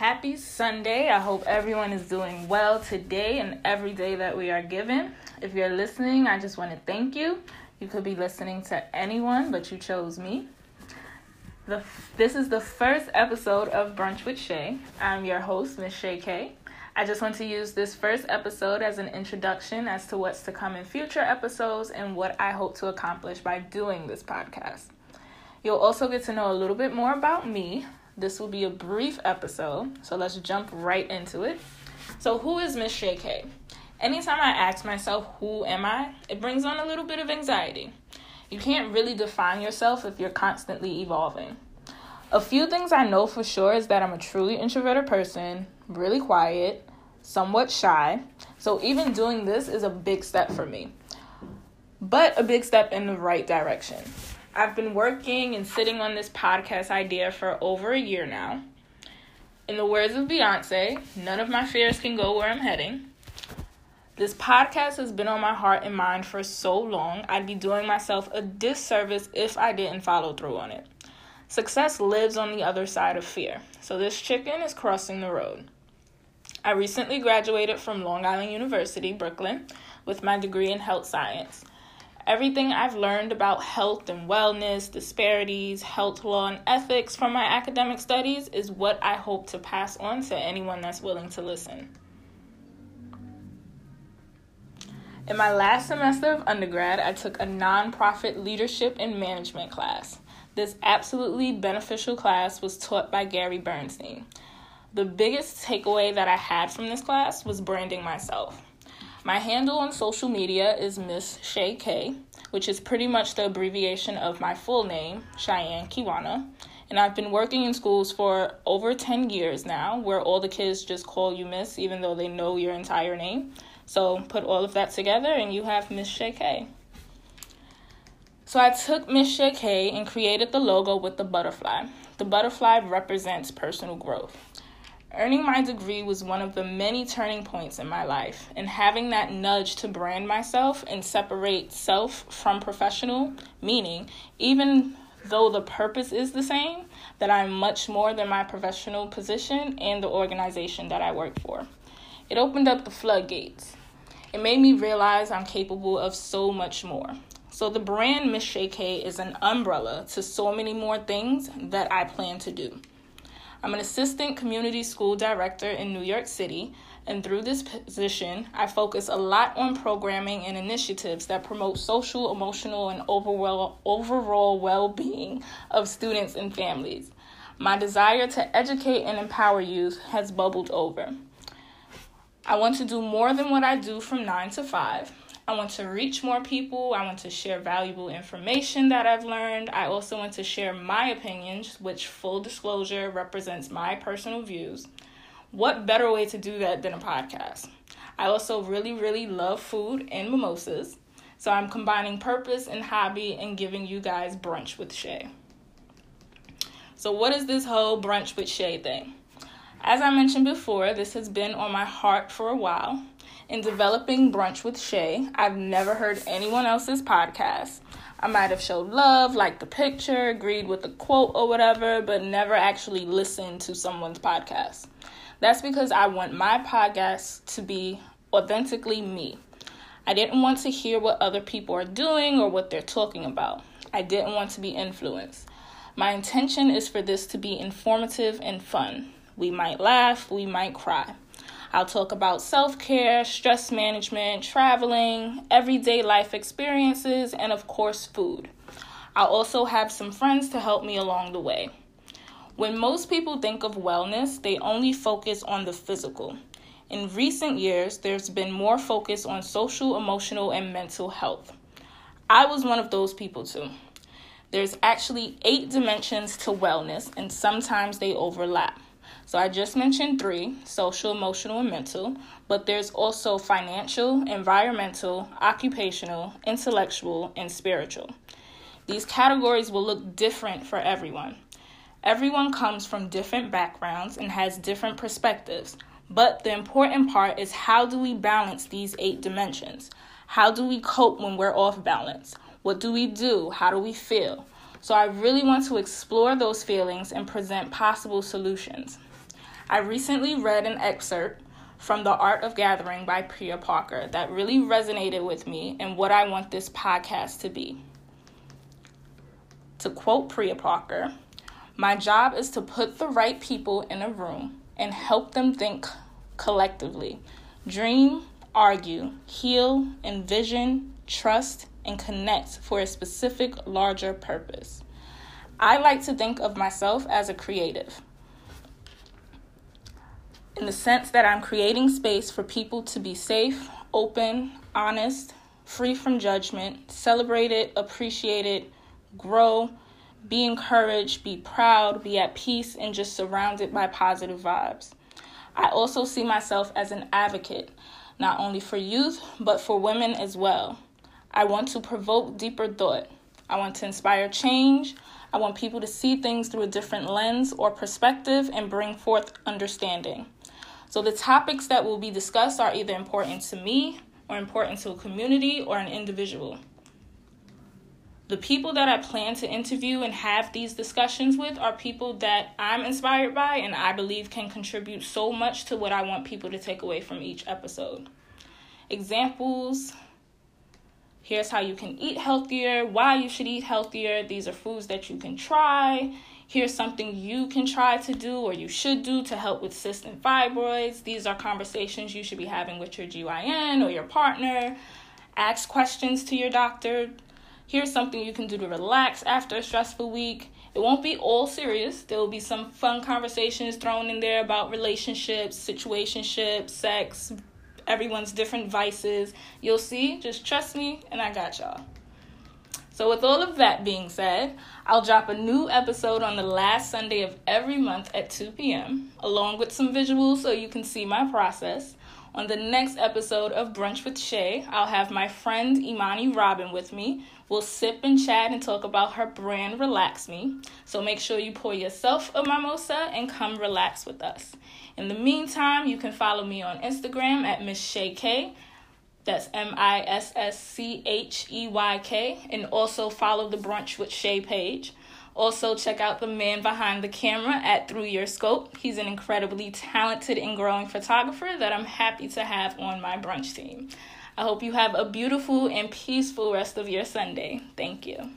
Happy Sunday. I hope everyone is doing well today and every day that we are given. If you're listening, I just want to thank you. You could be listening to anyone, but you chose me. The, this is the first episode of Brunch with Chey. I'm your host, Miss Chey K. I just want to use this first episode as an introduction as to what's to come in future episodes and what I hope to accomplish by doing this podcast. You'll also get to know a little bit more about me. This will be a brief episode, so let's jump right into it. So, who is Miss Chey K? Anytime I ask myself, who am I, it brings on a little bit of anxiety. You can't really define yourself if you're constantly evolving. A few things I know for sure is that I'm a truly introverted person, really quiet, somewhat shy. So even doing this is a big step for me, but a big step in the right direction. I've been working and sitting on this podcast idea for over a year now. In the words of Beyonce, none of my fears can go where I'm heading. This podcast has been on my heart and mind for so long, I'd be doing myself a disservice if I didn't follow through on it. Success lives on the other side of fear, so this chicken is crossing the road. I recently graduated from Long Island University, Brooklyn, with my degree in health science. Everything I've learned about health and wellness, disparities, health law, and ethics from my academic studies is what I hope to pass on to anyone that's willing to listen. In my last semester of undergrad, I took a nonprofit leadership and management class. This absolutely beneficial class was taught by Gary Bernstein. The biggest takeaway that I had from this class was branding myself. My handle on social media is Miss Chey K, which is pretty much the abbreviation of my full name, Cheyenne Kiwana. And I've been working in schools for over 10 years now, where all the kids just call you Miss, even though they know your entire name. So put all of that together, and you have Miss Chey K. So I took Miss Chey K and created the logo with the butterfly. The butterfly represents personal growth. Earning my degree was one of the many turning points in my life, and having that nudge to brand myself and separate self from professional, meaning even though the purpose is the same, that I'm much more than my professional position and the organization that I work for. It opened up the floodgates. It made me realize I'm capable of so much more. So the brand Miss Chey K is an umbrella to so many more things that I plan to do. I'm an assistant community school director in New York City, and through this position, I focus a lot on programming and initiatives that promote social, emotional, and overall, overall well being of students and families. My desire to educate and empower youth has bubbled over. I want to do more than what I do from 9 to 5. I want to reach more people. I want to share valuable information that I've learned. I also want to share my opinions, which, full disclosure, represents my personal views. What better way to do that than a podcast? I also really, really love food and mimosas. So I'm combining purpose and hobby and giving you guys brunch with Chey. So, what is this whole brunch with Chey thing? As I mentioned before, this has been on my heart for a while. In developing Brunch with Chey, I've never heard anyone else's podcast. I might have showed love, liked the picture, agreed with the quote or whatever, but never actually listened to someone's podcast. That's because I want my podcast to be authentically me. I didn't want to hear what other people are doing or what they're talking about. I didn't want to be influenced. My intention is for this to be informative and fun. We might laugh, we might cry. I'll talk about self care, stress management, traveling, everyday life experiences, and of course, food. I'll also have some friends to help me along the way. When most people think of wellness, they only focus on the physical. In recent years, there's been more focus on social, emotional, and mental health. I was one of those people too. There's actually eight dimensions to wellness, and sometimes they overlap. So I just mentioned three social, emotional, and mental, but there's also financial, environmental, occupational, intellectual, and spiritual. These categories will look different for everyone. Everyone comes from different backgrounds and has different perspectives, but the important part is how do we balance these eight dimensions? How do we cope when we're off balance? What do we do? How do we feel? So I really want to explore those feelings and present possible solutions. I recently read an excerpt from The Art of Gathering by Priya Parker that really resonated with me and what I want this podcast to be. To quote Priya Parker, my job is to put the right people in a room and help them think collectively, dream, argue, heal, envision, trust, and connect for a specific larger purpose. I like to think of myself as a creative in the sense that I'm creating space for people to be safe, open, honest, free from judgment, celebrated, appreciated, grow, be encouraged, be proud, be at peace, and just surrounded by positive vibes. I also see myself as an advocate, not only for youth, but for women as well. I want to provoke deeper thought. I want to inspire change. I want people to see things through a different lens or perspective and bring forth understanding. So the topics that will be discussed are either important to me or important to a community or an individual. The people that I plan to interview and have these discussions with are people that I'm inspired by and I believe can contribute so much to what I want people to take away from each episode. Examples here's how you can eat healthier, why you should eat healthier, these are foods that you can try, here's something you can try to do or you should do to help with cysts and fibroids. These are conversations you should be having with your GYN or your partner. Ask questions to your doctor. Here's something you can do to relax after a stressful week. It won't be all serious. There will be some fun conversations thrown in there about relationships, situationships, sex, everyone's different vices. You'll see. Just trust me, and I got y'all. So, with all of that being said, I'll drop a new episode on the last Sunday of every month at 2 p.m., along with some visuals so you can see my process. On the next episode of Brunch with Chey, I'll have my friend Imani Robin with me. We'll sip and chat and talk about her brand Relax Me. So make sure you pour yourself a mimosa and come relax with us. In the meantime, you can follow me on Instagram at Miss Chey K that's M I S S C H E Y K. And also follow the Brunch with Chey page. Also, check out the man behind the camera at Through Your Scope. He's an incredibly talented and growing photographer that I'm happy to have on my brunch team. I hope you have a beautiful and peaceful rest of your Sunday. Thank you.